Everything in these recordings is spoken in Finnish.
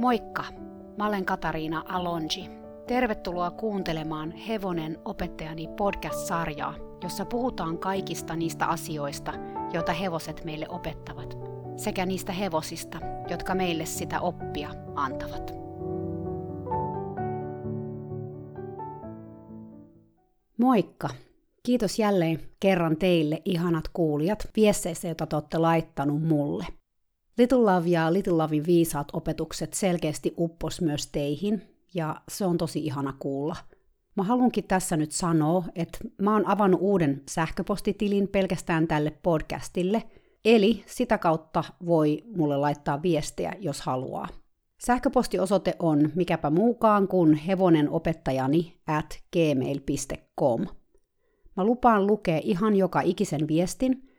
Moikka! Mä olen Katariina Alonji. Tervetuloa kuuntelemaan Hevonen opettajani podcast-sarjaa, jossa puhutaan kaikista niistä asioista, joita hevoset meille opettavat, sekä niistä hevosista, jotka meille sitä oppia antavat. Moikka! Kiitos jälleen kerran teille, ihanat kuulijat, viesteissä, joita te olette laittanut mulle – Little Love ja Little Lovein viisaat opetukset selkeästi uppos myös teihin, ja se on tosi ihana kuulla. Mä haluankin tässä nyt sanoa, että mä oon avannut uuden sähköpostitilin pelkästään tälle podcastille, eli sitä kautta voi mulle laittaa viestejä, jos haluaa. Sähköpostiosoite on mikäpä muukaan kuin hevonenopettajani at gmail.com. Mä lupaan lukea ihan joka ikisen viestin,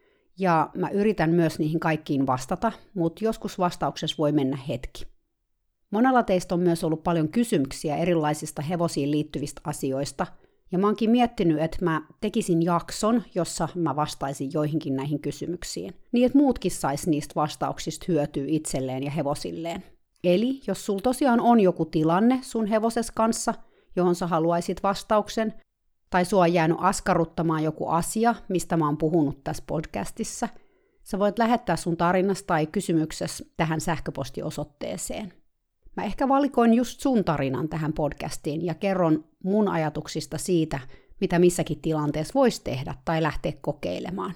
ja mä yritän myös niihin kaikkiin vastata, mutta joskus vastauksessa voi mennä hetki. Monella teistä on myös ollut paljon kysymyksiä erilaisista hevosiin liittyvistä asioista, ja mä oonkin miettinyt, että mä tekisin jakson, jossa mä vastaisin joihinkin näihin kysymyksiin, niin että muutkin sais niistä vastauksista hyötyä itselleen ja hevosilleen. Eli jos sul tosiaan on joku tilanne sun hevoses kanssa, johon sä haluaisit vastauksen, tai sua on jäänyt askarruttamaan joku asia, mistä mä oon puhunut tässä podcastissa, sä voit lähettää sun tarinasta tai kysymyksessä tähän sähköpostiosoitteeseen. Mä ehkä valikoin just sun tarinan tähän podcastiin ja kerron mun ajatuksista siitä, mitä missäkin tilanteessa voisi tehdä tai lähteä kokeilemaan.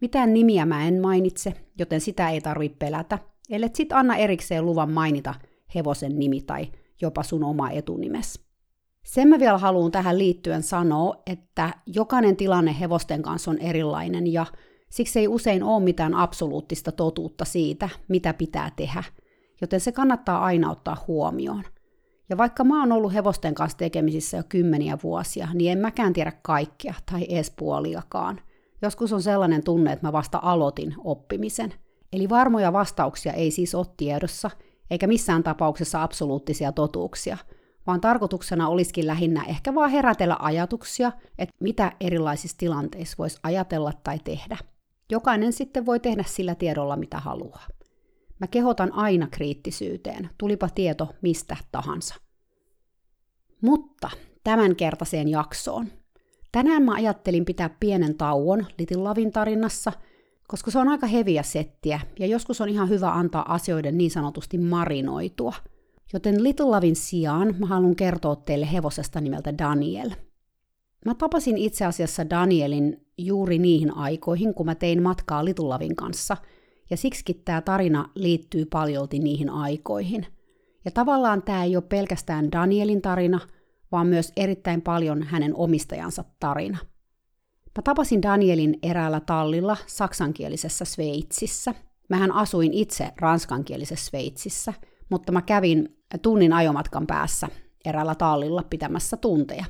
Mitään nimiä mä en mainitse, joten sitä ei tarvitse pelätä, ellei sit anna erikseen luvan mainita hevosen nimi tai jopa sun oma etunimes. Sen mä vielä haluan tähän liittyen sanoa, että jokainen tilanne hevosten kanssa on erilainen ja siksi ei usein ole mitään absoluuttista totuutta siitä, mitä pitää tehdä, joten se kannattaa aina ottaa huomioon. Ja vaikka mä oon ollut hevosten kanssa tekemisissä jo kymmeniä vuosia, niin en mäkään tiedä kaikkea tai edes puoliakaan. Joskus on sellainen tunne, että mä vasta aloitin oppimisen. Eli varmoja vastauksia ei siis ole tiedossa, eikä missään tapauksessa absoluuttisia totuuksia – vaan tarkoituksena olisikin lähinnä ehkä vaan herätellä ajatuksia, että mitä erilaisissa tilanteissa voisi ajatella tai tehdä. Jokainen sitten voi tehdä sillä tiedolla, mitä haluaa. Mä kehotan aina kriittisyyteen, tulipa tieto mistä tahansa. Mutta tämänkertaiseen jaksoon. Tänään mä ajattelin pitää pienen tauon Little Lavin tarinassa, koska se on aika heviä settiä ja joskus on ihan hyvä antaa asioiden niin sanotusti marinoitua – Joten Little Lavin sijaan mä haluan kertoa teille hevosesta nimeltä Daniel. Mä tapasin itse asiassa Danielin juuri niihin aikoihin, kun mä tein matkaa Little Lavin kanssa, ja siksi tämä tarina liittyy paljolti niihin aikoihin. Ja tavallaan tämä ei ole pelkästään Danielin tarina, vaan myös erittäin paljon hänen omistajansa tarina. Mä tapasin Danielin eräällä tallilla saksankielisessä Sveitsissä. Mähän asuin itse ranskankielisessä Sveitsissä – mutta mä kävin tunnin ajomatkan päässä eräällä tallilla pitämässä tunteja.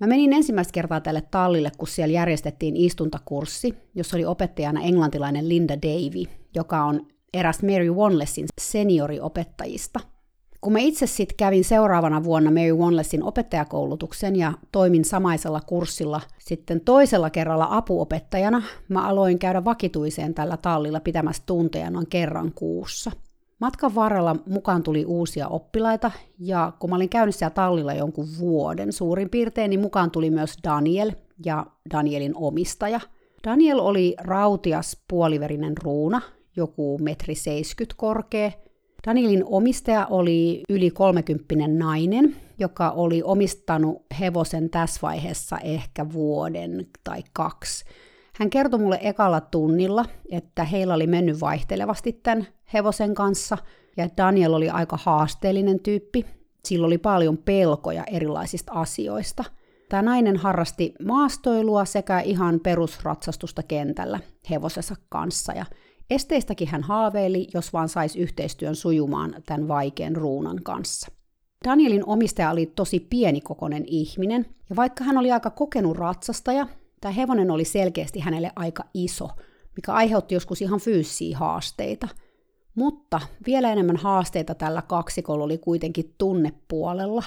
Mä menin ensimmäistä kertaa tälle tallille, kun siellä järjestettiin istuntakurssi, jossa oli opettajana englantilainen Linda Davy, joka on eräs Mary Wanlessin senioriopettajista. Kun mä itse sitten kävin seuraavana vuonna Mary Wanlessin opettajakoulutuksen ja toimin samaisella kurssilla sitten toisella kerralla apuopettajana, mä aloin käydä vakituiseen tällä tallilla pitämässä tunteja noin kerran kuussa – Matkan varrella mukaan tuli uusia oppilaita, ja kun mä olin käynyt siellä tallilla jonkun vuoden suurin piirtein, niin mukaan tuli myös Daniel ja Danielin omistaja. Daniel oli rautias puoliverinen ruuna, joku metri 70 korkea. Danielin omistaja oli yli 30 nainen, joka oli omistanut hevosen tässä vaiheessa ehkä vuoden tai kaksi. Hän kertoi mulle ekalla tunnilla, että heillä oli mennyt vaihtelevasti tämän hevosen kanssa, ja Daniel oli aika haasteellinen tyyppi. Sillä oli paljon pelkoja erilaisista asioista. Tämä nainen harrasti maastoilua sekä ihan perusratsastusta kentällä hevosensa kanssa, ja esteistäkin hän haaveili, jos vaan saisi yhteistyön sujumaan tämän vaikean ruunan kanssa. Danielin omistaja oli tosi pienikokoinen ihminen, ja vaikka hän oli aika kokenut ratsastaja, tämä hevonen oli selkeästi hänelle aika iso, mikä aiheutti joskus ihan fyysisiä haasteita – mutta vielä enemmän haasteita tällä kaksikolla oli kuitenkin tunnepuolella.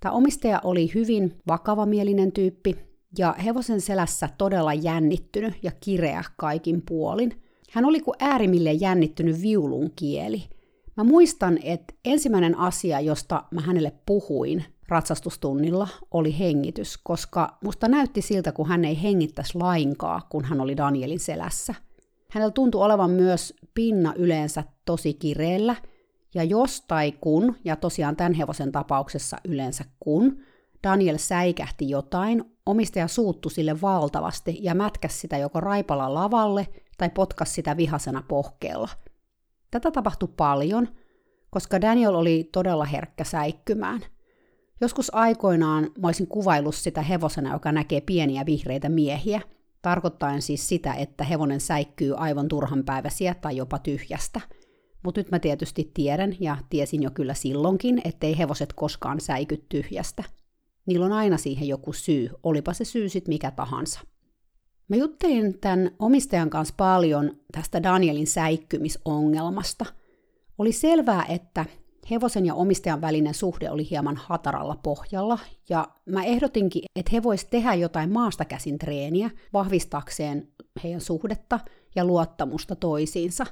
Tämä omistaja oli hyvin vakavamielinen tyyppi ja hevosen selässä todella jännittynyt ja kireä kaikin puolin. Hän oli kuin äärimmilleen jännittynyt viulun kieli. Mä muistan, että ensimmäinen asia, josta mä hänelle puhuin ratsastustunnilla, oli hengitys, koska musta näytti siltä, kun hän ei hengittäisi lainkaan, kun hän oli Danielin selässä. Hänellä tuntui olevan myös pinna yleensä tosi kireellä, ja jos tai kun, ja tosiaan tämän hevosen tapauksessa yleensä kun, Daniel säikähti jotain, omistaja suuttu sille valtavasti ja mätkäs sitä joko raipalla lavalle tai potkas sitä vihasena pohkeella. Tätä tapahtui paljon, koska Daniel oli todella herkkä säikkymään. Joskus aikoinaan mä olisin kuvaillut sitä hevosena, joka näkee pieniä vihreitä miehiä, tarkoittaen siis sitä, että hevonen säikkyy aivan turhanpäiväisiä tai jopa tyhjästä. Mutta nyt mä tietysti tiedän, ja tiesin jo kyllä silloinkin, ettei hevoset koskaan säiky tyhjästä – Niillä on aina siihen joku syy, olipa se syy sitten mikä tahansa. Mä juttelin tämän omistajan kanssa paljon tästä Danielin säikkymisongelmasta. Oli selvää, että hevosen ja omistajan välinen suhde oli hieman hataralla pohjalla, ja mä ehdotinkin, että he vois tehdä jotain maasta käsin treeniä vahvistakseen heidän suhdetta ja luottamusta toisiinsa.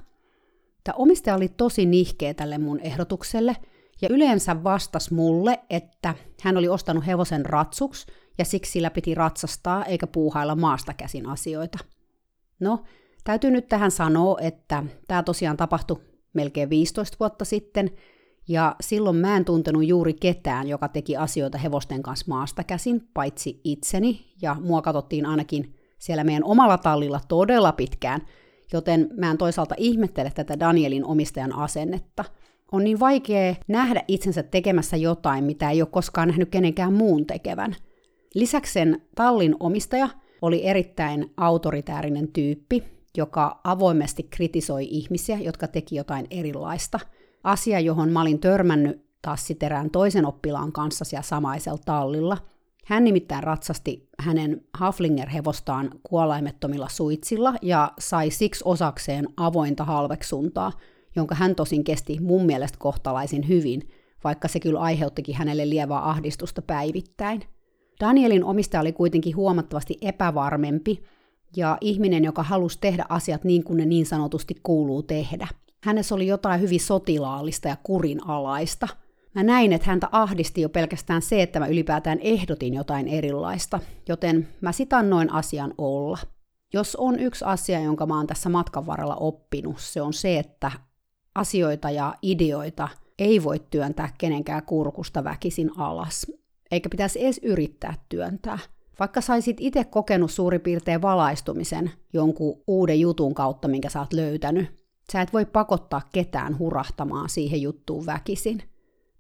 Tämä omistaja oli tosi nihkeä tälle mun ehdotukselle – ja yleensä vastas mulle, että hän oli ostanut hevosen ratsuks ja siksi sillä piti ratsastaa eikä puuhailla maasta käsin asioita. No, täytyy nyt tähän sanoa, että tämä tosiaan tapahtui melkein 15 vuotta sitten, ja silloin mä en tuntenut juuri ketään, joka teki asioita hevosten kanssa maasta käsin, paitsi itseni, ja mua katsottiin ainakin siellä meidän omalla tallilla todella pitkään, joten mä en toisaalta ihmettele tätä Danielin omistajan asennetta – on niin vaikea nähdä itsensä tekemässä jotain, mitä ei ole koskaan nähnyt kenenkään muun tekevän. Lisäksi sen tallin omistaja oli erittäin autoritäärinen tyyppi, joka avoimesti kritisoi ihmisiä, jotka teki jotain erilaista. Asia, johon mä olin törmännyt taas toisen oppilaan kanssa siellä samaisella tallilla. Hän nimittäin ratsasti hänen Haflinger-hevostaan kuolaimettomilla suitsilla ja sai siksi osakseen avointa halveksuntaa – jonka hän tosin kesti mun mielestä kohtalaisin hyvin, vaikka se kyllä aiheuttikin hänelle lievää ahdistusta päivittäin. Danielin omistaja oli kuitenkin huomattavasti epävarmempi ja ihminen, joka halusi tehdä asiat niin kuin ne niin sanotusti kuuluu tehdä. Hänessä oli jotain hyvin sotilaallista ja kurinalaista. Mä näin, että häntä ahdisti jo pelkästään se, että mä ylipäätään ehdotin jotain erilaista, joten mä sitannoin asian olla. Jos on yksi asia, jonka mä oon tässä matkan varrella oppinut, se on se, että asioita ja ideoita ei voi työntää kenenkään kurkusta väkisin alas, eikä pitäisi edes yrittää työntää. Vaikka saisit itse kokenut suurin piirtein valaistumisen jonkun uuden jutun kautta, minkä sä oot löytänyt, sä et voi pakottaa ketään hurahtamaan siihen juttuun väkisin.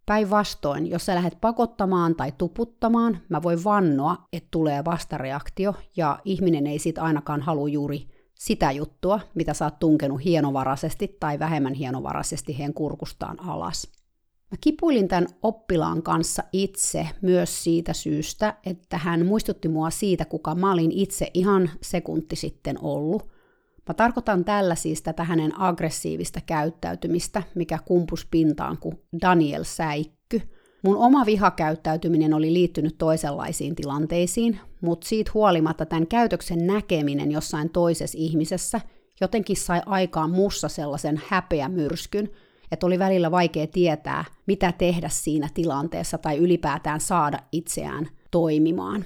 Päinvastoin, jos sä lähdet pakottamaan tai tuputtamaan, mä voin vannoa, että tulee vastareaktio ja ihminen ei sit ainakaan halua juuri sitä juttua, mitä sä oot tunkenut hienovaraisesti tai vähemmän hienovaraisesti heidän kurkustaan alas. Mä kipuilin tämän oppilaan kanssa itse myös siitä syystä, että hän muistutti mua siitä, kuka mä olin itse ihan sekunti sitten ollut. Mä tarkoitan tällä siis tätä hänen aggressiivista käyttäytymistä, mikä kumpus pintaan kuin Daniel Säikky – Mun oma vihakäyttäytyminen oli liittynyt toisenlaisiin tilanteisiin, mutta siitä huolimatta tämän käytöksen näkeminen jossain toisessa ihmisessä jotenkin sai aikaan mussa sellaisen häpeämyrskyn, että oli välillä vaikea tietää, mitä tehdä siinä tilanteessa tai ylipäätään saada itseään toimimaan.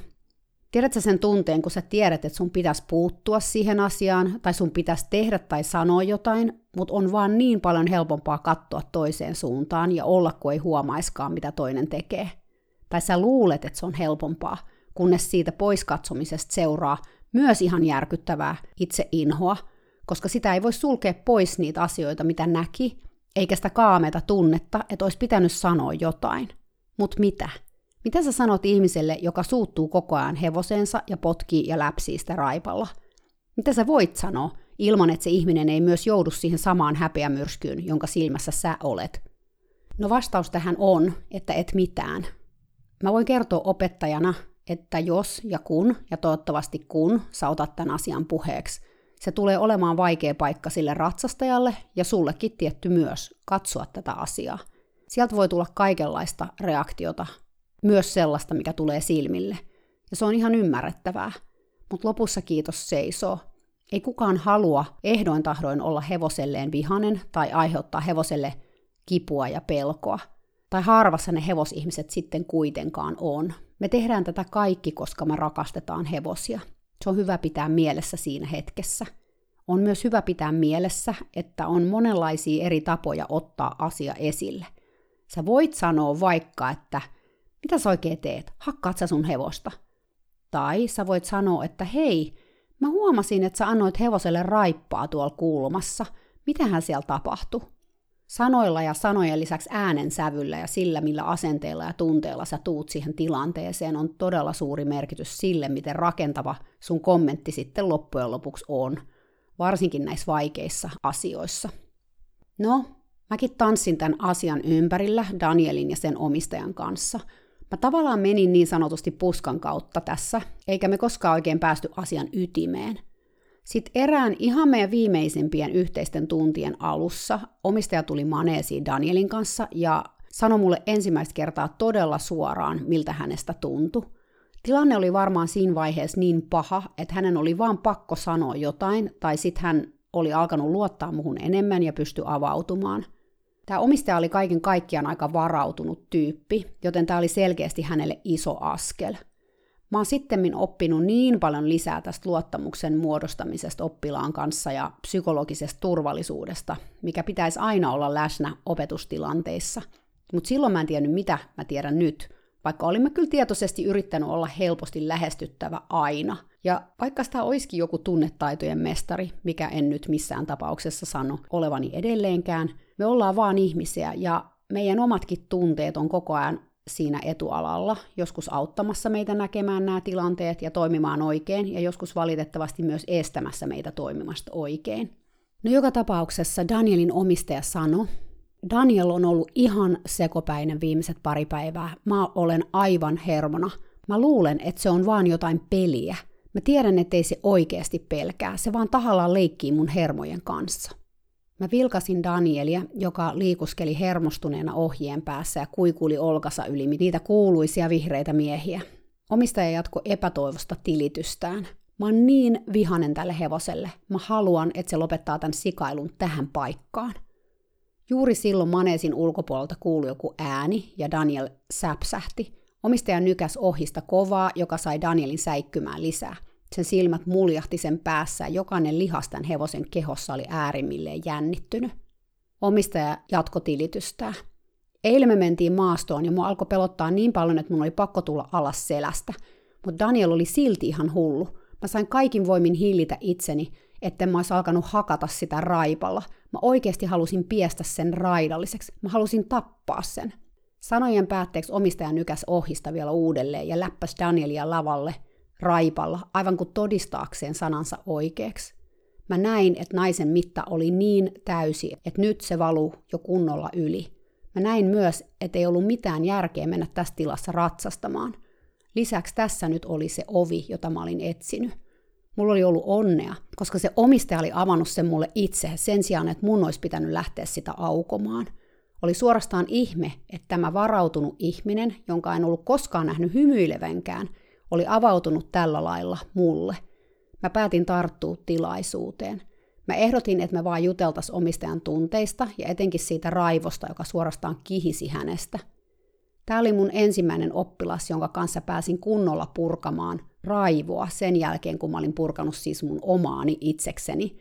Tiedätkö sen tunteen, kun sä tiedät, että sun pitäisi puuttua siihen asiaan, tai sun pitäisi tehdä tai sanoa jotain, mutta on vaan niin paljon helpompaa katsoa toiseen suuntaan ja olla, kun ei huomaiskaan, mitä toinen tekee. Tai sä luulet, että se on helpompaa, kunnes siitä poiskatsomisesta seuraa myös ihan järkyttävää itse inhoa, koska sitä ei voi sulkea pois niitä asioita, mitä näki, eikä sitä kaameta tunnetta, että olisi pitänyt sanoa jotain. Mutta mitä? Mitä sä sanot ihmiselle, joka suuttuu koko ajan hevoseensa ja potkii ja läpsii sitä raipalla? Mitä sä voit sanoa, ilman että se ihminen ei myös joudu siihen samaan häpeämyrskyyn, jonka silmässä sä olet? No vastaus tähän on, että et mitään. Mä voin kertoa opettajana, että jos ja kun, ja toivottavasti kun, sä otat tämän asian puheeksi, se tulee olemaan vaikea paikka sille ratsastajalle ja sullekin tietty myös katsoa tätä asiaa. Sieltä voi tulla kaikenlaista reaktiota, myös sellaista, mikä tulee silmille. Ja se on ihan ymmärrettävää. Mutta lopussa kiitos seisoo. Ei kukaan halua ehdoin tahdoin olla hevoselleen vihanen tai aiheuttaa hevoselle kipua ja pelkoa. Tai harvassa ne hevosihmiset sitten kuitenkaan on. Me tehdään tätä kaikki, koska me rakastetaan hevosia. Se on hyvä pitää mielessä siinä hetkessä. On myös hyvä pitää mielessä, että on monenlaisia eri tapoja ottaa asia esille. Sä voit sanoa vaikka, että mitä sä oikein teet, hakkaat sä sun hevosta? Tai sä voit sanoa, että hei, mä huomasin, että sä annoit hevoselle raippaa tuolla kulmassa. Mitähän siellä tapahtui? Sanoilla ja sanojen lisäksi äänen sävyllä ja sillä, millä asenteella ja tunteella sä tuut siihen tilanteeseen, on todella suuri merkitys sille, miten rakentava sun kommentti sitten loppujen lopuksi on, varsinkin näissä vaikeissa asioissa. No, mäkin tanssin tämän asian ympärillä Danielin ja sen omistajan kanssa. Mä tavallaan menin niin sanotusti puskan kautta tässä, eikä me koskaan oikein päästy asian ytimeen – sitten erään ihan meidän viimeisimpien yhteisten tuntien alussa omistaja tuli maneesiin Danielin kanssa ja sanoi mulle ensimmäistä kertaa todella suoraan, miltä hänestä tuntui. Tilanne oli varmaan siinä vaiheessa niin paha, että hänen oli vaan pakko sanoa jotain, tai sitten hän oli alkanut luottaa muhun enemmän ja pystyi avautumaan. Tämä omistaja oli kaiken kaikkiaan aika varautunut tyyppi, joten tämä oli selkeästi hänelle iso askel – Mä oon sitten oppinut niin paljon lisää tästä luottamuksen muodostamisesta oppilaan kanssa ja psykologisesta turvallisuudesta, mikä pitäisi aina olla läsnä opetustilanteissa. Mutta silloin mä en tiennyt, mitä mä tiedän nyt, vaikka olimme kyllä tietoisesti yrittänyt olla helposti lähestyttävä aina. Ja vaikka sitä olisikin joku tunnetaitojen mestari, mikä en nyt missään tapauksessa sano olevani edelleenkään, me ollaan vaan ihmisiä ja meidän omatkin tunteet on koko ajan siinä etualalla, joskus auttamassa meitä näkemään nämä tilanteet ja toimimaan oikein, ja joskus valitettavasti myös estämässä meitä toimimasta oikein. No joka tapauksessa Danielin omistaja sanoi, Daniel on ollut ihan sekopäinen viimeiset pari päivää. Mä olen aivan hermona. Mä luulen, että se on vaan jotain peliä. Mä tiedän, ettei se oikeasti pelkää. Se vaan tahallaan leikkii mun hermojen kanssa. Mä vilkasin Danielia, joka liikuskeli hermostuneena ohjien päässä ja kuikuli olkasa yli niitä kuuluisia vihreitä miehiä. Omistaja jatko epätoivosta tilitystään. Mä oon niin vihanen tälle hevoselle. Mä haluan, että se lopettaa tämän sikailun tähän paikkaan. Juuri silloin maneesin ulkopuolelta kuului joku ääni ja Daniel säpsähti. Omistaja nykäs ohista kovaa, joka sai Danielin säikkymään lisää. Sen silmät muljahti sen päässä ja jokainen lihas tämän hevosen kehossa oli äärimmilleen jännittynyt. Omistaja jatko tilitystää. Eilen me mentiin maastoon ja mua alkoi pelottaa niin paljon, että mun oli pakko tulla alas selästä. Mutta Daniel oli silti ihan hullu. Mä sain kaikin voimin hillitä itseni, että mä olisi alkanut hakata sitä raipalla. Mä oikeasti halusin piestä sen raidalliseksi. Mä halusin tappaa sen. Sanojen päätteeksi omistaja nykäs ohista vielä uudelleen ja läppäsi Danielia lavalle – raipalla, aivan kuin todistaakseen sanansa oikeaksi. Mä näin, että naisen mitta oli niin täysi, että nyt se valuu jo kunnolla yli. Mä näin myös, että ei ollut mitään järkeä mennä tässä tilassa ratsastamaan. Lisäksi tässä nyt oli se ovi, jota mä olin etsinyt. Mulla oli ollut onnea, koska se omistaja oli avannut sen mulle itse sen sijaan, että mun olisi pitänyt lähteä sitä aukomaan. Oli suorastaan ihme, että tämä varautunut ihminen, jonka en ollut koskaan nähnyt hymyilevänkään, oli avautunut tällä lailla mulle. Mä päätin tarttua tilaisuuteen. Mä ehdotin, että me vaan juteltas omistajan tunteista ja etenkin siitä raivosta, joka suorastaan kihisi hänestä. Tämä oli mun ensimmäinen oppilas, jonka kanssa pääsin kunnolla purkamaan raivoa sen jälkeen, kun mä olin purkanut siis mun omaani itsekseni.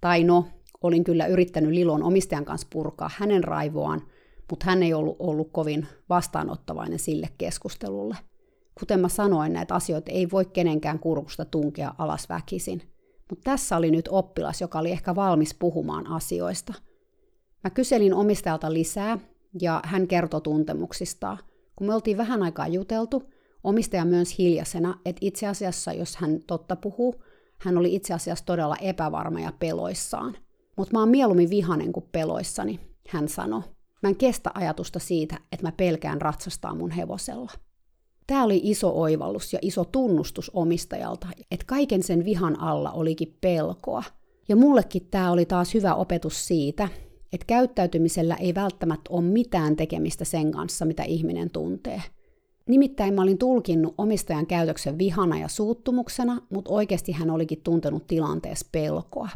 Tai no, olin kyllä yrittänyt Lilon omistajan kanssa purkaa hänen raivoaan, mutta hän ei ollut ollut kovin vastaanottavainen sille keskustelulle – Kuten mä sanoin, näitä asioita ei voi kenenkään kurkusta tunkea alas väkisin. Mutta tässä oli nyt oppilas, joka oli ehkä valmis puhumaan asioista. Mä kyselin omistajalta lisää, ja hän kertoi tuntemuksistaan. Kun me oltiin vähän aikaa juteltu, omistaja myös hiljaisena, että itse asiassa, jos hän totta puhuu, hän oli itse asiassa todella epävarma ja peloissaan. Mutta mä oon mieluummin vihanen kuin peloissani, hän sanoi. Mä en kestä ajatusta siitä, että mä pelkään ratsastaa mun hevosella. Tämä oli iso oivallus ja iso tunnustus omistajalta, että kaiken sen vihan alla olikin pelkoa. Ja mullekin tämä oli taas hyvä opetus siitä, että käyttäytymisellä ei välttämättä ole mitään tekemistä sen kanssa, mitä ihminen tuntee. Nimittäin mä olin tulkinnut omistajan käytöksen vihana ja suuttumuksena, mutta oikeasti hän olikin tuntenut tilanteessa pelkoa.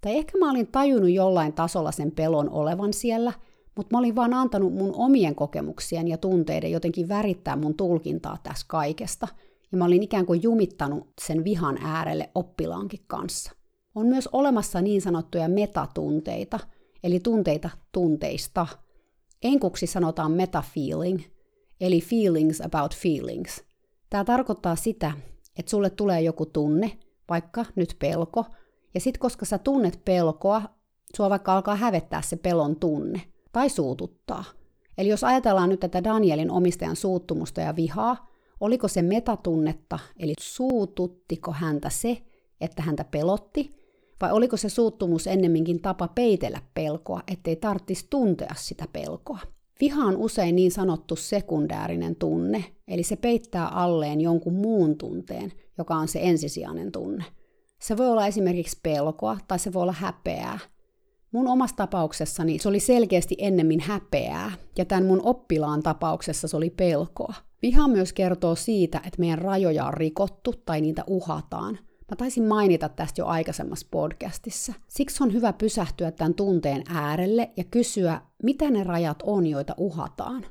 Tai ehkä mä olin tajunnut jollain tasolla sen pelon olevan siellä, mutta mä olin vaan antanut mun omien kokemuksien ja tunteiden jotenkin värittää mun tulkintaa tässä kaikesta, ja mä olin ikään kuin jumittanut sen vihan äärelle oppilaankin kanssa. On myös olemassa niin sanottuja metatunteita, eli tunteita tunteista. Enkuksi sanotaan metafeeling, eli feelings about feelings. Tämä tarkoittaa sitä, että sulle tulee joku tunne, vaikka nyt pelko, ja sitten koska sä tunnet pelkoa, sua vaikka alkaa hävettää se pelon tunne, tai suututtaa. Eli jos ajatellaan nyt tätä Danielin omistajan suuttumusta ja vihaa, oliko se metatunnetta, eli suututtiko häntä se, että häntä pelotti, vai oliko se suuttumus ennemminkin tapa peitellä pelkoa, ettei tarvitsisi tuntea sitä pelkoa? Viha on usein niin sanottu sekundäärinen tunne, eli se peittää alleen jonkun muun tunteen, joka on se ensisijainen tunne. Se voi olla esimerkiksi pelkoa tai se voi olla häpeää. Mun omassa tapauksessani se oli selkeästi ennemmin häpeää, ja tämän mun oppilaan tapauksessa se oli pelkoa. Viha myös kertoo siitä, että meidän rajoja on rikottu tai niitä uhataan. Mä taisin mainita tästä jo aikaisemmassa podcastissa. Siksi on hyvä pysähtyä tämän tunteen äärelle ja kysyä, mitä ne rajat on, joita uhataan.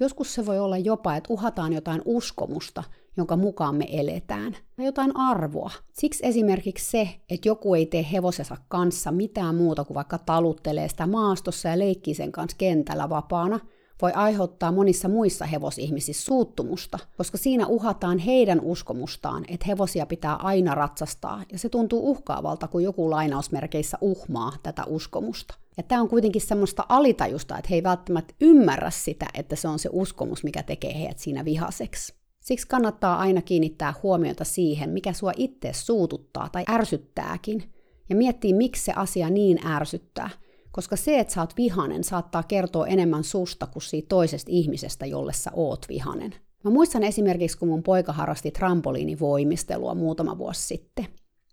Joskus se voi olla jopa, että uhataan jotain uskomusta, jonka mukaan me eletään, tai jotain arvoa. Siksi esimerkiksi se, että joku ei tee hevosensa kanssa mitään muuta kuin vaikka taluttelee sitä maastossa ja leikkii sen kanssa kentällä vapaana, voi aiheuttaa monissa muissa hevosihmisissä suuttumusta, koska siinä uhataan heidän uskomustaan, että hevosia pitää aina ratsastaa, ja se tuntuu uhkaavalta, kun joku lainausmerkeissä uhmaa tätä uskomusta. Ja tämä on kuitenkin semmoista alitajusta, että he ei välttämättä ymmärrä sitä, että se on se uskomus, mikä tekee heidät siinä vihaseksi. Siksi kannattaa aina kiinnittää huomiota siihen, mikä sua itse suututtaa tai ärsyttääkin, ja miettiä, miksi se asia niin ärsyttää – koska se, että sä oot vihanen, saattaa kertoa enemmän susta kuin siitä toisesta ihmisestä, jolle sä oot vihanen. Mä muistan esimerkiksi, kun mun poika harrasti trampoliinivoimistelua muutama vuosi sitten.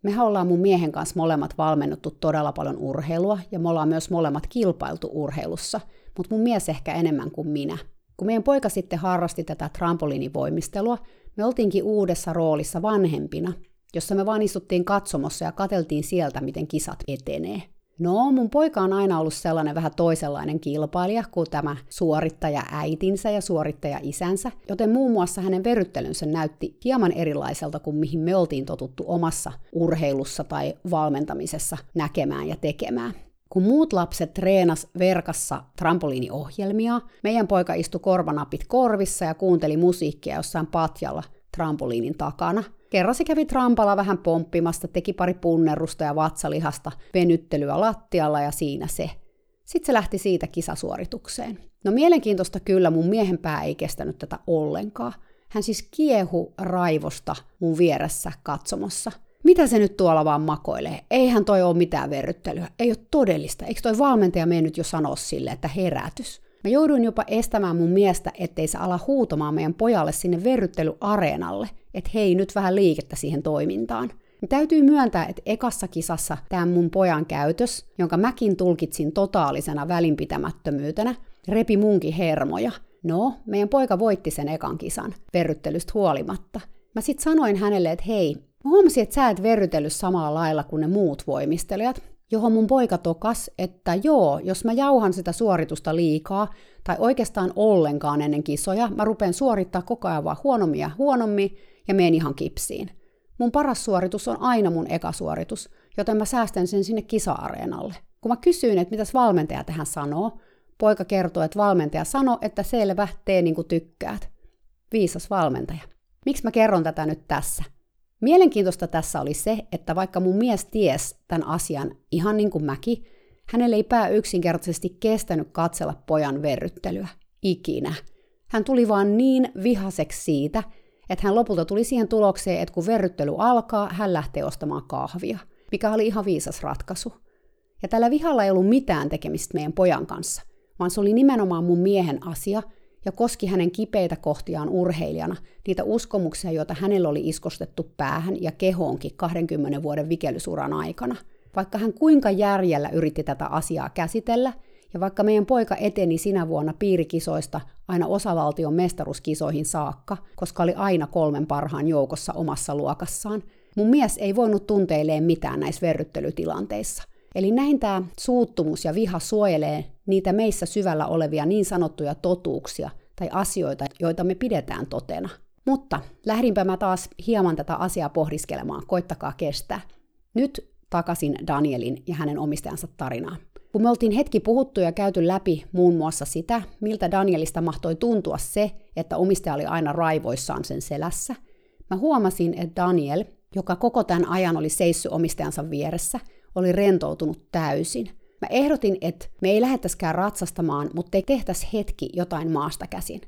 Mehän ollaan mun miehen kanssa molemmat valmennuttu todella paljon urheilua, ja me ollaan myös molemmat kilpailtu urheilussa, mutta mun mies ehkä enemmän kuin minä. Kun meidän poika sitten harrasti tätä trampoliinivoimistelua, me oltiinkin uudessa roolissa vanhempina, jossa me vaan istuttiin katsomossa ja kateltiin sieltä, miten kisat etenee. No, mun poika on aina ollut sellainen vähän toisenlainen kilpailija kuin tämä suorittaja äitinsä ja suorittaja isänsä, joten muun muassa hänen verryttelynsä näytti hieman erilaiselta kuin mihin me oltiin totuttu omassa urheilussa tai valmentamisessa näkemään ja tekemään. Kun muut lapset treenas verkassa trampoliiniohjelmia, meidän poika istui korvanapit korvissa ja kuunteli musiikkia jossain patjalla trampoliinin takana – Kerran se kävi trampalla vähän pomppimasta, teki pari punnerusta ja vatsalihasta, venyttelyä lattialla ja siinä se. Sitten se lähti siitä kisasuoritukseen. No mielenkiintoista kyllä, mun miehen pää ei kestänyt tätä ollenkaan. Hän siis kiehu raivosta mun vieressä katsomossa. Mitä se nyt tuolla vaan makoilee? Eihän toi ole mitään verryttelyä. Ei ole todellista. Eikö toi valmentaja mennyt jo sanoa sille, että herätys? Mä jouduin jopa estämään mun miestä, ettei se ala huutamaan meidän pojalle sinne verryttelyareenalle, että hei, nyt vähän liikettä siihen toimintaan. Ja täytyy myöntää, että ekassa kisassa tämä mun pojan käytös, jonka mäkin tulkitsin totaalisena välinpitämättömyytenä, repi munkin hermoja. No, meidän poika voitti sen ekan kisan, verryttelystä huolimatta. Mä sit sanoin hänelle, että hei, mä huomasin, että sä et verrytellyt samalla lailla kuin ne muut voimistelijat, johon mun poika tokas, että joo, jos mä jauhan sitä suoritusta liikaa, tai oikeastaan ollenkaan ennen kisoja, mä rupean suorittaa koko ajan vaan huonommin ja huonommin, ja menen ihan kipsiin. Mun paras suoritus on aina mun eka suoritus, joten mä säästän sen sinne kisa-areenalle. Kun mä kysyin, että mitäs valmentaja tähän sanoo, poika kertoi, että valmentaja sanoi, että selvä, tee niin kuin tykkäät. Viisas valmentaja. Miksi mä kerron tätä nyt tässä? Mielenkiintoista tässä oli se, että vaikka mun mies ties tämän asian ihan niin kuin mäkin, hänelle ei pää yksinkertaisesti kestänyt katsella pojan verryttelyä. Ikinä. Hän tuli vaan niin vihaseksi siitä, että hän lopulta tuli siihen tulokseen, että kun verryttely alkaa, hän lähtee ostamaan kahvia, mikä oli ihan viisas ratkaisu. Ja tällä vihalla ei ollut mitään tekemistä meidän pojan kanssa, vaan se oli nimenomaan mun miehen asia – ja koski hänen kipeitä kohtiaan urheilijana, niitä uskomuksia, joita hänellä oli iskostettu päähän ja kehoonkin 20 vuoden vikelysuran aikana. Vaikka hän kuinka järjellä yritti tätä asiaa käsitellä, ja vaikka meidän poika eteni sinä vuonna piirikisoista aina osavaltion mestaruuskisoihin saakka, koska oli aina kolmen parhaan joukossa omassa luokassaan, mun mies ei voinut tunteileen mitään näissä verryttelytilanteissa. Eli näin tämä suuttumus ja viha suojelee niitä meissä syvällä olevia niin sanottuja totuuksia tai asioita, joita me pidetään totena. Mutta lähdinpä mä taas hieman tätä asiaa pohdiskelemaan, koittakaa kestää. Nyt takaisin Danielin ja hänen omistajansa tarinaan. Kun me oltiin hetki puhuttu ja käyty läpi muun muassa sitä, miltä Danielista mahtoi tuntua se, että omistaja oli aina raivoissaan sen selässä, mä huomasin, että Daniel, joka koko tämän ajan oli seissyt omistajansa vieressä, oli rentoutunut täysin. Mä ehdotin, että me ei lähettäskään ratsastamaan, mutta ei tehtäisi hetki jotain maasta käsin.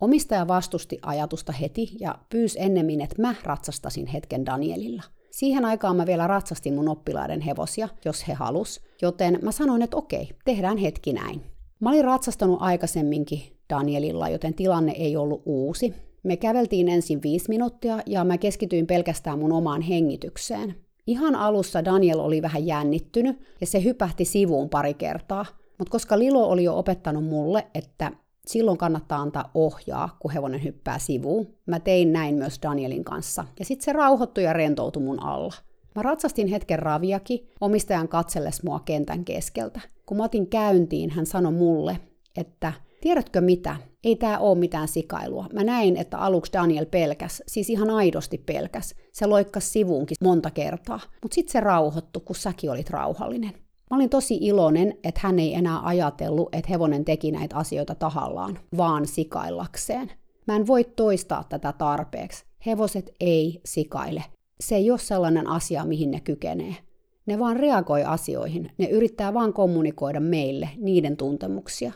Omistaja vastusti ajatusta heti ja pyysi ennemmin, että mä ratsastasin hetken Danielilla. Siihen aikaan mä vielä ratsastin mun oppilaiden hevosia, jos he halus, joten mä sanoin, että okei, tehdään hetki näin. Mä olin ratsastanut aikaisemminkin Danielilla, joten tilanne ei ollut uusi. Me käveltiin ensin viisi minuuttia ja mä keskityin pelkästään mun omaan hengitykseen. Ihan alussa Daniel oli vähän jännittynyt ja se hypähti sivuun pari kertaa, mutta koska Lilo oli jo opettanut mulle, että silloin kannattaa antaa ohjaa, kun hevonen hyppää sivuun. Mä tein näin myös Danielin kanssa. Ja sitten se rauhoittui ja rentoutui mun alla. Mä ratsastin hetken raviakin omistajan katselles mua kentän keskeltä. Kun mä otin käyntiin, hän sanoi mulle, että tiedätkö mitä, ei tää oo mitään sikailua. Mä näin, että aluksi Daniel pelkäs, siis ihan aidosti pelkäs. Se loikkas sivuunkin monta kertaa, mutta sitten se rauhoittu, kun säkin olit rauhallinen. Mä olin tosi iloinen, että hän ei enää ajatellut, että hevonen teki näitä asioita tahallaan, vaan sikaillakseen. Mä en voi toistaa tätä tarpeeksi. Hevoset ei sikaile. Se ei ole sellainen asia, mihin ne kykenee. Ne vaan reagoi asioihin. Ne yrittää vaan kommunikoida meille niiden tuntemuksia.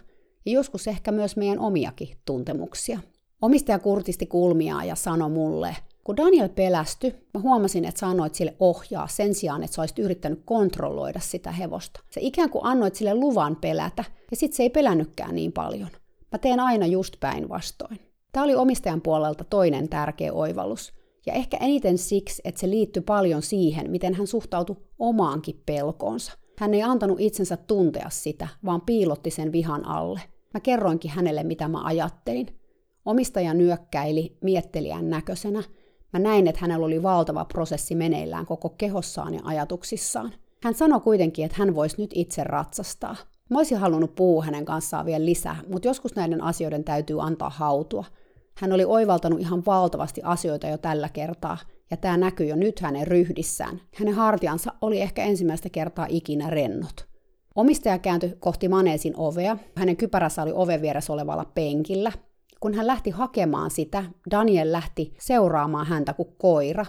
Ja joskus ehkä myös meidän omiakin tuntemuksia. Omistaja kurtisti kulmia ja sanoi mulle, kun Daniel pelästy, mä huomasin, että sanoit sille ohjaa sen sijaan, että sä olisit yrittänyt kontrolloida sitä hevosta. Se ikään kuin annoit sille luvan pelätä, ja sit se ei pelännytkään niin paljon. Mä teen aina just päinvastoin. Tämä oli omistajan puolelta toinen tärkeä oivallus, ja ehkä eniten siksi, että se liittyi paljon siihen, miten hän suhtautui omaankin pelkoonsa. Hän ei antanut itsensä tuntea sitä, vaan piilotti sen vihan alle. Mä kerroinkin hänelle, mitä mä ajattelin. Omistaja nyökkäili miettelijän näköisenä, Mä näin, että hänellä oli valtava prosessi meneillään koko kehossaan ja ajatuksissaan. Hän sanoi kuitenkin, että hän voisi nyt itse ratsastaa. Mä olisin halunnut puhua hänen kanssaan vielä lisää, mutta joskus näiden asioiden täytyy antaa hautua. Hän oli oivaltanut ihan valtavasti asioita jo tällä kertaa, ja tämä näkyy jo nyt hänen ryhdissään. Hänen hartiansa oli ehkä ensimmäistä kertaa ikinä rennot. Omistaja kääntyi kohti maneesin ovea. Hänen kypärässä oli oven vieressä olevalla penkillä. Kun hän lähti hakemaan sitä, Daniel lähti seuraamaan häntä kuin koira.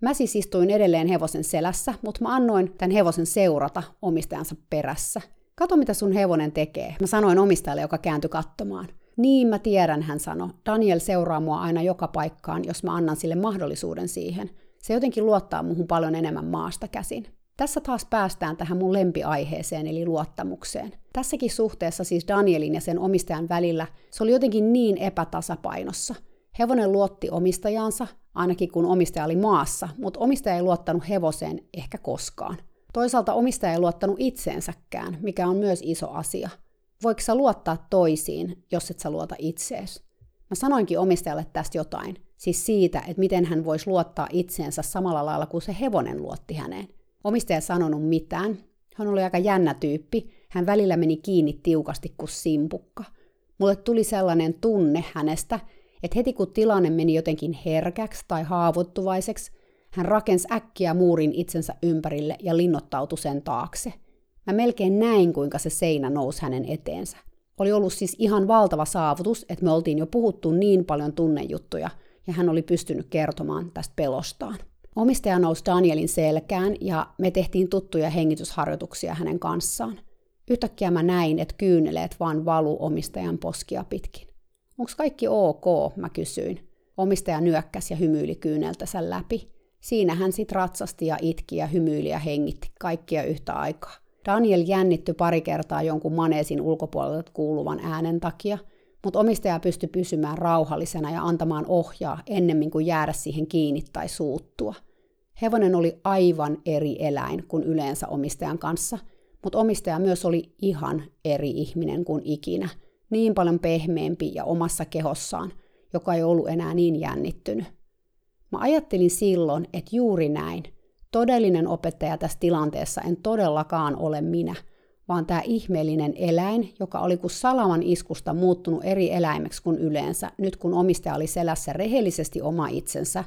Mä siis istuin edelleen hevosen selässä, mutta mä annoin tämän hevosen seurata omistajansa perässä. Kato, mitä sun hevonen tekee. Mä sanoin omistajalle, joka kääntyi katsomaan. Niin mä tiedän, hän sanoi. Daniel seuraa mua aina joka paikkaan, jos mä annan sille mahdollisuuden siihen. Se jotenkin luottaa muuhun paljon enemmän maasta käsin. Tässä taas päästään tähän mun lempiaiheeseen eli luottamukseen. Tässäkin suhteessa siis Danielin ja sen omistajan välillä se oli jotenkin niin epätasapainossa. Hevonen luotti omistajansa, ainakin kun omistaja oli maassa, mutta omistaja ei luottanut hevoseen ehkä koskaan. Toisaalta omistaja ei luottanut itseensäkään, mikä on myös iso asia. Voiko sä luottaa toisiin, jos et sä luota itseesi? Mä sanoinkin omistajalle tästä jotain, siis siitä, että miten hän voisi luottaa itseensä samalla lailla kuin se hevonen luotti häneen. Omistaja ei sanonut mitään. Hän oli aika jännä tyyppi. Hän välillä meni kiinni tiukasti kuin simpukka. Mulle tuli sellainen tunne hänestä, että heti kun tilanne meni jotenkin herkäksi tai haavoittuvaiseksi, hän rakensi äkkiä muurin itsensä ympärille ja linnoittautui sen taakse. Mä melkein näin, kuinka se seinä nousi hänen eteensä. Oli ollut siis ihan valtava saavutus, että me oltiin jo puhuttu niin paljon tunnejuttuja, ja hän oli pystynyt kertomaan tästä pelostaan. Omistaja nousi Danielin selkään ja me tehtiin tuttuja hengitysharjoituksia hänen kanssaan. Yhtäkkiä mä näin, että kyyneleet vaan valu omistajan poskia pitkin. Onko kaikki ok, mä kysyin. Omistaja nyökkäsi ja hymyili kyyneltänsä läpi. Siinä hän sit ratsasti ja itki ja hymyili ja hengitti kaikkia yhtä aikaa. Daniel jännitty pari kertaa jonkun maneesin ulkopuolelta kuuluvan äänen takia, mutta omistaja pystyi pysymään rauhallisena ja antamaan ohjaa ennemmin kuin jäädä siihen kiinni tai suuttua – Hevonen oli aivan eri eläin kuin yleensä omistajan kanssa, mutta omistaja myös oli ihan eri ihminen kuin ikinä, niin paljon pehmeämpi ja omassa kehossaan, joka ei ollut enää niin jännittynyt. Mä ajattelin silloin, että juuri näin. Todellinen opettaja tässä tilanteessa en todellakaan ole minä, vaan tämä ihmeellinen eläin, joka oli kuin salaman iskusta muuttunut eri eläimeksi kuin yleensä, nyt kun omistaja oli selässä rehellisesti oma itsensä,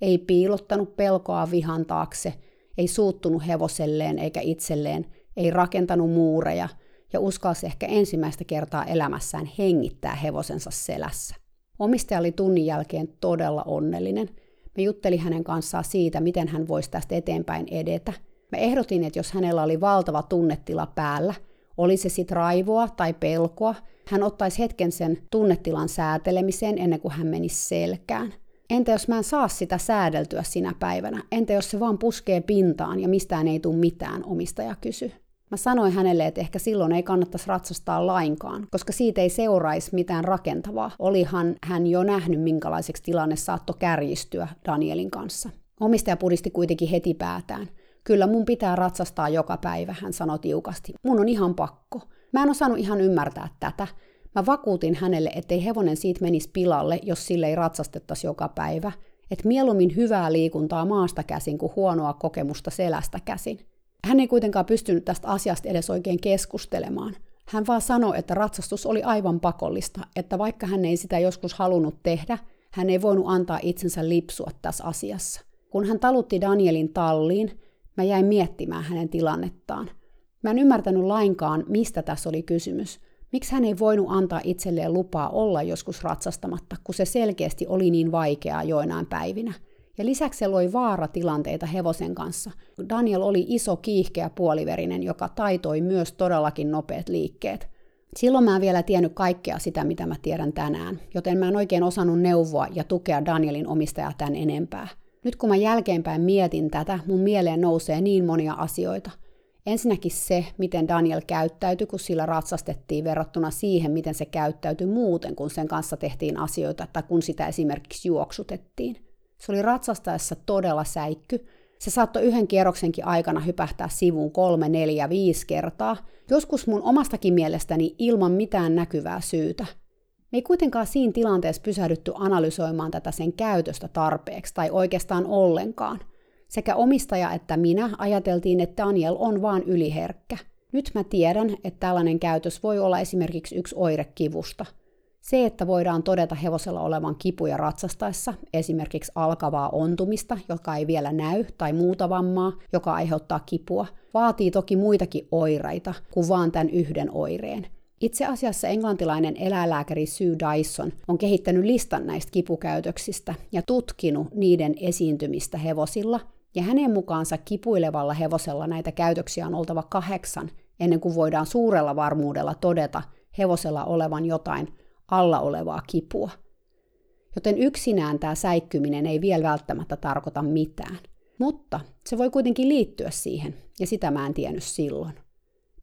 ei piilottanut pelkoa vihan taakse, ei suuttunut hevoselleen eikä itselleen, ei rakentanut muureja ja uskalsi ehkä ensimmäistä kertaa elämässään hengittää hevosensa selässä. Omistaja oli tunnin jälkeen todella onnellinen. Me juttelin hänen kanssaan siitä, miten hän voisi tästä eteenpäin edetä. Mä ehdotin, että jos hänellä oli valtava tunnetila päällä, oli se sitten raivoa tai pelkoa, hän ottaisi hetken sen tunnetilan säätelemiseen ennen kuin hän menisi selkään. Entä jos mä en saa sitä säädeltyä sinä päivänä? Entä jos se vaan puskee pintaan ja mistään ei tule mitään, omistaja kysy. Mä sanoin hänelle, että ehkä silloin ei kannattaisi ratsastaa lainkaan, koska siitä ei seuraisi mitään rakentavaa. Olihan hän jo nähnyt, minkälaiseksi tilanne saattoi kärjistyä Danielin kanssa. Omistaja pudisti kuitenkin heti päätään. Kyllä mun pitää ratsastaa joka päivä, hän sanoi tiukasti. Mun on ihan pakko. Mä en osannut ihan ymmärtää tätä. Mä vakuutin hänelle, ettei hevonen siitä menisi pilalle, jos sille ei ratsastettaisi joka päivä. Että mieluummin hyvää liikuntaa maasta käsin kuin huonoa kokemusta selästä käsin. Hän ei kuitenkaan pystynyt tästä asiasta edes oikein keskustelemaan. Hän vaan sanoi, että ratsastus oli aivan pakollista, että vaikka hän ei sitä joskus halunnut tehdä, hän ei voinut antaa itsensä lipsua tässä asiassa. Kun hän talutti Danielin talliin, mä jäin miettimään hänen tilannettaan. Mä en ymmärtänyt lainkaan, mistä tässä oli kysymys. Miksi hän ei voinut antaa itselleen lupaa olla joskus ratsastamatta, kun se selkeästi oli niin vaikeaa joinain päivinä – ja lisäksi se loi vaaratilanteita hevosen kanssa. Daniel oli iso kiihkeä puoliverinen, joka taitoi myös todellakin nopeat liikkeet. Silloin mä en vielä tiennyt kaikkea sitä, mitä mä tiedän tänään, joten mä en oikein osannut neuvoa ja tukea Danielin omistajaa tämän enempää. Nyt kun mä jälkeenpäin mietin tätä, mun mieleen nousee niin monia asioita. Ensinnäkin se, miten Daniel käyttäytyi, kun sillä ratsastettiin verrattuna siihen, miten se käyttäytyi muuten, kun sen kanssa tehtiin asioita tai kun sitä esimerkiksi juoksutettiin. Se oli ratsastaessa todella säikky. Se saattoi yhden kierroksenkin aikana hypähtää sivuun kolme, neljä, viisi kertaa, joskus mun omastakin mielestäni ilman mitään näkyvää syytä. Me ei kuitenkaan siinä tilanteessa pysähdytty analysoimaan tätä sen käytöstä tarpeeksi tai oikeastaan ollenkaan. Sekä omistaja että minä ajateltiin, että Daniel on vaan yliherkkä. Nyt mä tiedän, että tällainen käytös voi olla esimerkiksi yksi oire kivusta – se, että voidaan todeta hevosella olevan kipuja ratsastaessa, esimerkiksi alkavaa ontumista, joka ei vielä näy, tai muuta vammaa, joka aiheuttaa kipua, vaatii toki muitakin oireita kuin vaan tämän yhden oireen. Itse asiassa englantilainen eläinlääkäri Sue Dyson on kehittänyt listan näistä kipukäytöksistä ja tutkinut niiden esiintymistä hevosilla, ja hänen mukaansa kipuilevalla hevosella näitä käytöksiä on oltava kahdeksan, ennen kuin voidaan suurella varmuudella todeta hevosella olevan jotain alla olevaa kipua. Joten yksinään tämä säikkyminen ei vielä välttämättä tarkoita mitään. Mutta se voi kuitenkin liittyä siihen, ja sitä mä en tiennyt silloin.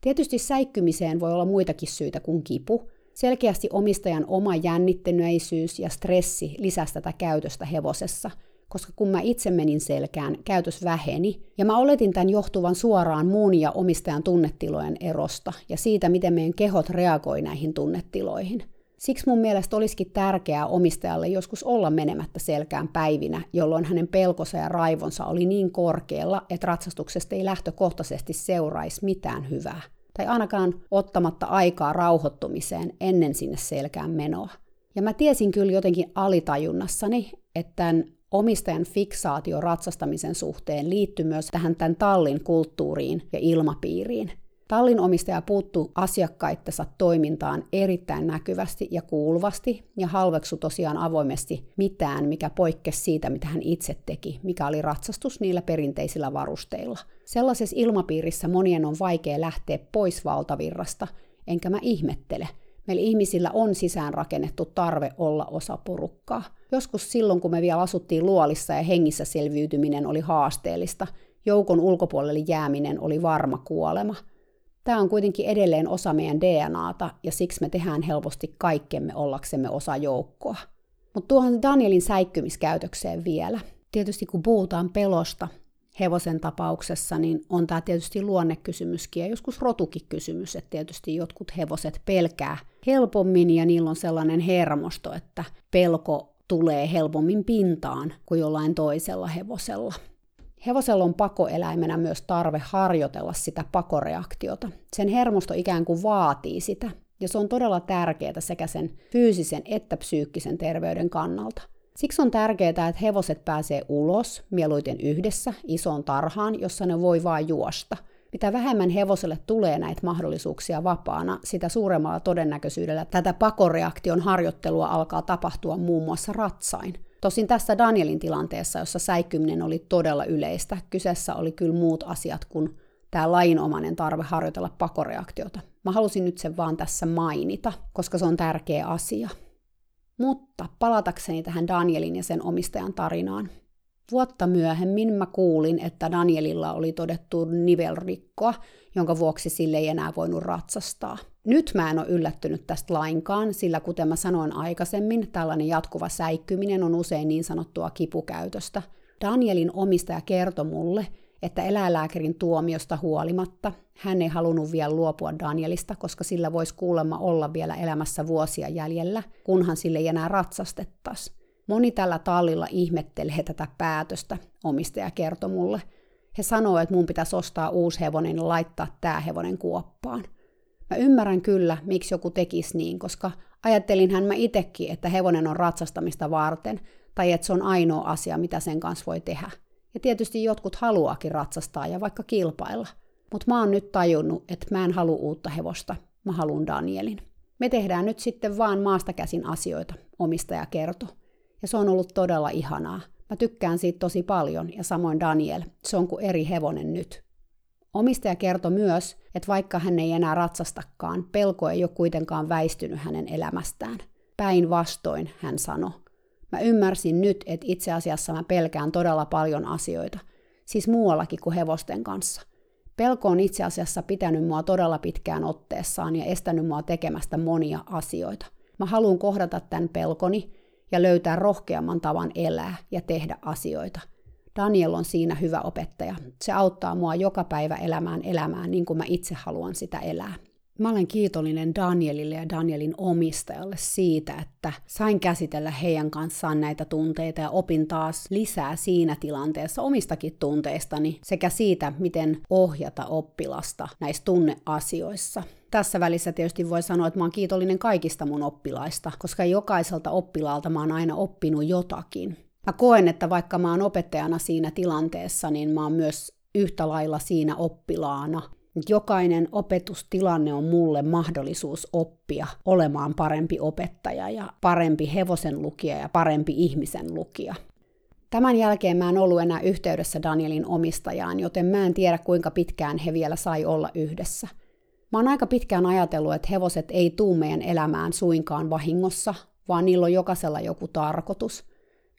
Tietysti säikkymiseen voi olla muitakin syitä kuin kipu. Selkeästi omistajan oma jännittyneisyys ja stressi lisäsi tätä käytöstä hevosessa, koska kun mä itse menin selkään, käytös väheni, ja mä oletin tämän johtuvan suoraan muun ja omistajan tunnetilojen erosta ja siitä, miten meidän kehot reagoi näihin tunnetiloihin. Siksi mun mielestä olisikin tärkeää omistajalle joskus olla menemättä selkään päivinä, jolloin hänen pelkonsa ja raivonsa oli niin korkealla, että ratsastuksesta ei lähtökohtaisesti seuraisi mitään hyvää. Tai ainakaan ottamatta aikaa rauhoittumiseen ennen sinne selkään menoa. Ja mä tiesin kyllä jotenkin alitajunnassani, että tämän omistajan fiksaatio ratsastamisen suhteen liittyy myös tähän tämän tallin kulttuuriin ja ilmapiiriin – Tallin omistaja puuttuu asiakkaittensa toimintaan erittäin näkyvästi ja kuuluvasti ja halveksu tosiaan avoimesti mitään, mikä poikkesi siitä, mitä hän itse teki, mikä oli ratsastus niillä perinteisillä varusteilla. Sellaisessa ilmapiirissä monien on vaikea lähteä pois valtavirrasta, enkä mä ihmettele. Meillä ihmisillä on sisäänrakennettu tarve olla osa porukkaa. Joskus silloin, kun me vielä asuttiin luolissa ja hengissä selviytyminen oli haasteellista, joukon ulkopuolelle jääminen oli varma kuolema – Tämä on kuitenkin edelleen osa meidän DNAta ja siksi me tehdään helposti kaikkemme ollaksemme osa joukkoa. Mutta tuohon Danielin säikkymiskäytökseen vielä. Tietysti kun puhutaan pelosta hevosen tapauksessa, niin on tämä tietysti luonnekysymyskin ja joskus rotukin kysymys, että tietysti jotkut hevoset pelkää helpommin ja niillä on sellainen hermosto, että pelko tulee helpommin pintaan kuin jollain toisella hevosella. Hevosella on pakoeläimenä myös tarve harjoitella sitä pakoreaktiota. Sen hermosto ikään kuin vaatii sitä, ja se on todella tärkeää sekä sen fyysisen että psyykkisen terveyden kannalta. Siksi on tärkeää, että hevoset pääsee ulos, mieluiten yhdessä, isoon tarhaan, jossa ne voi vain juosta. Mitä vähemmän hevoselle tulee näitä mahdollisuuksia vapaana, sitä suuremmalla todennäköisyydellä tätä pakoreaktion harjoittelua alkaa tapahtua muun muassa ratsain. Tosin tässä Danielin tilanteessa, jossa säikkyminen oli todella yleistä, kyseessä oli kyllä muut asiat kuin tämä lainomainen tarve harjoitella pakoreaktiota. Mä halusin nyt sen vaan tässä mainita, koska se on tärkeä asia. Mutta palatakseni tähän Danielin ja sen omistajan tarinaan. Vuotta myöhemmin mä kuulin, että Danielilla oli todettu nivelrikkoa, jonka vuoksi sille ei enää voinut ratsastaa. Nyt mä en ole yllättynyt tästä lainkaan, sillä kuten mä sanoin aikaisemmin, tällainen jatkuva säikkyminen on usein niin sanottua kipukäytöstä. Danielin omistaja kertoi mulle, että eläinlääkärin tuomiosta huolimatta hän ei halunnut vielä luopua Danielista, koska sillä voisi kuulemma olla vielä elämässä vuosia jäljellä, kunhan sille ei enää ratsastettaisi. Moni tällä tallilla ihmettelee tätä päätöstä, omistaja kertoi mulle. He sanoo, että mun pitäisi ostaa uusi hevonen ja laittaa tämä hevonen kuoppaan. Mä ymmärrän kyllä, miksi joku tekisi niin, koska ajattelinhän mä itekin, että hevonen on ratsastamista varten, tai että se on ainoa asia, mitä sen kanssa voi tehdä. Ja tietysti jotkut haluaakin ratsastaa ja vaikka kilpailla. Mutta mä oon nyt tajunnut, että mä en halua uutta hevosta, mä haluan Danielin. Me tehdään nyt sitten vaan maasta käsin asioita, omistaja kertoi. Ja se on ollut todella ihanaa. Mä tykkään siitä tosi paljon, ja samoin Daniel, se on kuin eri hevonen nyt. Omistaja kertoi myös, että vaikka hän ei enää ratsastakaan, pelko ei ole kuitenkaan väistynyt hänen elämästään. Päinvastoin, hän sanoi. Mä ymmärsin nyt, että itse asiassa mä pelkään todella paljon asioita, siis muuallakin kuin hevosten kanssa. Pelko on itse asiassa pitänyt mua todella pitkään otteessaan ja estänyt mua tekemästä monia asioita. Mä haluan kohdata tämän pelkoni ja löytää rohkeamman tavan elää ja tehdä asioita. Daniel on siinä hyvä opettaja. Se auttaa mua joka päivä elämään elämään niin kuin mä itse haluan sitä elää. Mä olen kiitollinen Danielille ja Danielin omistajalle siitä, että sain käsitellä heidän kanssaan näitä tunteita ja opin taas lisää siinä tilanteessa omistakin tunteistani sekä siitä, miten ohjata oppilasta näissä tunneasioissa. Tässä välissä tietysti voi sanoa, että mä oon kiitollinen kaikista mun oppilaista, koska jokaiselta oppilaalta mä oon aina oppinut jotakin. Mä koen, että vaikka mä oon opettajana siinä tilanteessa, niin mä oon myös yhtä lailla siinä oppilaana Jokainen opetustilanne on mulle mahdollisuus oppia olemaan parempi opettaja ja parempi hevosen lukija ja parempi ihmisen lukija. Tämän jälkeen mä en ollut enää yhteydessä Danielin omistajaan, joten mä en tiedä kuinka pitkään he vielä sai olla yhdessä. Mä oon aika pitkään ajatellut, että hevoset ei tuu meidän elämään suinkaan vahingossa, vaan niillä on jokaisella joku tarkoitus –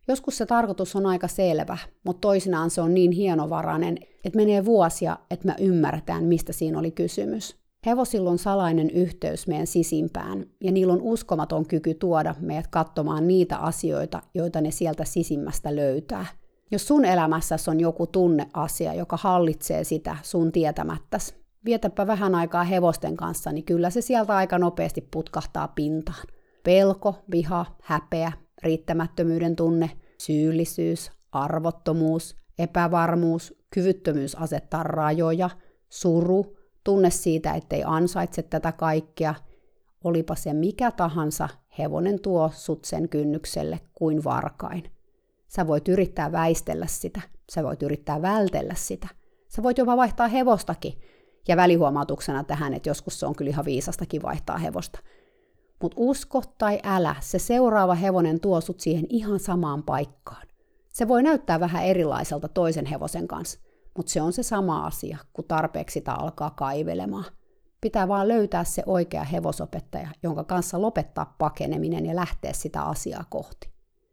Joskus se tarkoitus on aika selvä, mutta toisinaan se on niin hienovarainen, että menee vuosia, että me ymmärretään, mistä siinä oli kysymys. Hevosilla on salainen yhteys meidän sisimpään, ja niillä on uskomaton kyky tuoda meidät katsomaan niitä asioita, joita ne sieltä sisimmästä löytää. Jos sun elämässäsi on joku tunneasia, joka hallitsee sitä sun tietämättäs, vietäpä vähän aikaa hevosten kanssa, niin kyllä se sieltä aika nopeasti putkahtaa pintaan. Pelko, viha, häpeä, riittämättömyyden tunne, syyllisyys, arvottomuus, epävarmuus, kyvyttömyys asettaa rajoja, suru, tunne siitä, ettei ansaitse tätä kaikkea, olipa se mikä tahansa, hevonen tuo sut sen kynnykselle kuin varkain. Sä voit yrittää väistellä sitä, sä voit yrittää vältellä sitä, sä voit jopa vaihtaa hevostakin, ja välihuomautuksena tähän, että joskus se on kyllä ihan viisastakin vaihtaa hevosta – mutta usko tai älä, se seuraava hevonen tuo sut siihen ihan samaan paikkaan. Se voi näyttää vähän erilaiselta toisen hevosen kanssa, mutta se on se sama asia, kun tarpeeksi sitä alkaa kaivelemaan. Pitää vaan löytää se oikea hevosopettaja, jonka kanssa lopettaa pakeneminen ja lähteä sitä asiaa kohti.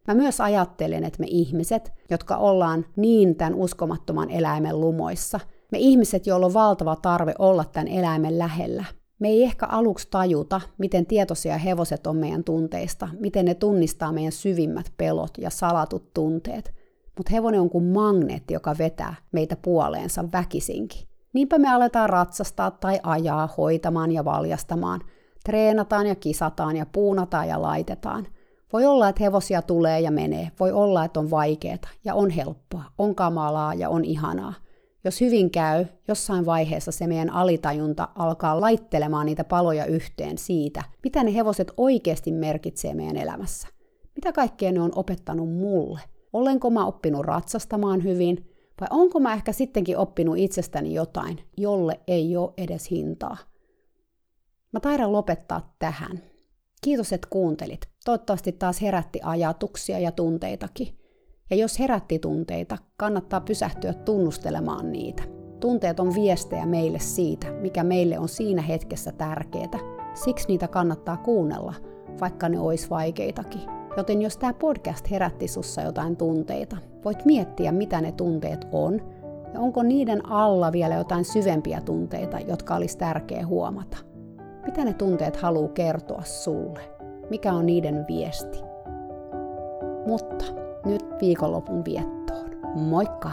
Mä myös ajattelen, että me ihmiset, jotka ollaan niin tämän uskomattoman eläimen lumoissa, me ihmiset, joilla on valtava tarve olla tämän eläimen lähellä, me ei ehkä aluksi tajuta, miten tietoisia hevoset on meidän tunteista, miten ne tunnistaa meidän syvimmät pelot ja salatut tunteet. Mutta hevonen on kuin magneetti, joka vetää meitä puoleensa väkisinkin. Niinpä me aletaan ratsastaa tai ajaa, hoitamaan ja valjastamaan. Treenataan ja kisataan ja puunataan ja laitetaan. Voi olla, että hevosia tulee ja menee. Voi olla, että on vaikeaa ja on helppoa, on kamalaa ja on ihanaa. Jos hyvin käy, jossain vaiheessa se meidän alitajunta alkaa laittelemaan niitä paloja yhteen siitä, mitä ne hevoset oikeasti merkitsee meidän elämässä. Mitä kaikkea ne on opettanut mulle? Olenko mä oppinut ratsastamaan hyvin? Vai onko mä ehkä sittenkin oppinut itsestäni jotain, jolle ei ole edes hintaa? Mä taidan lopettaa tähän. Kiitos, että kuuntelit. Toivottavasti taas herätti ajatuksia ja tunteitakin. Ja jos herätti tunteita, kannattaa pysähtyä tunnustelemaan niitä. Tunteet on viestejä meille siitä, mikä meille on siinä hetkessä tärkeää. Siksi niitä kannattaa kuunnella, vaikka ne olisi vaikeitakin. Joten jos tämä podcast herätti sussa jotain tunteita, voit miettiä, mitä ne tunteet on, ja onko niiden alla vielä jotain syvempiä tunteita, jotka olisi tärkeä huomata. Mitä ne tunteet haluaa kertoa sulle? Mikä on niiden viesti? Mutta nyt viikonlopun viettoon. Moikka!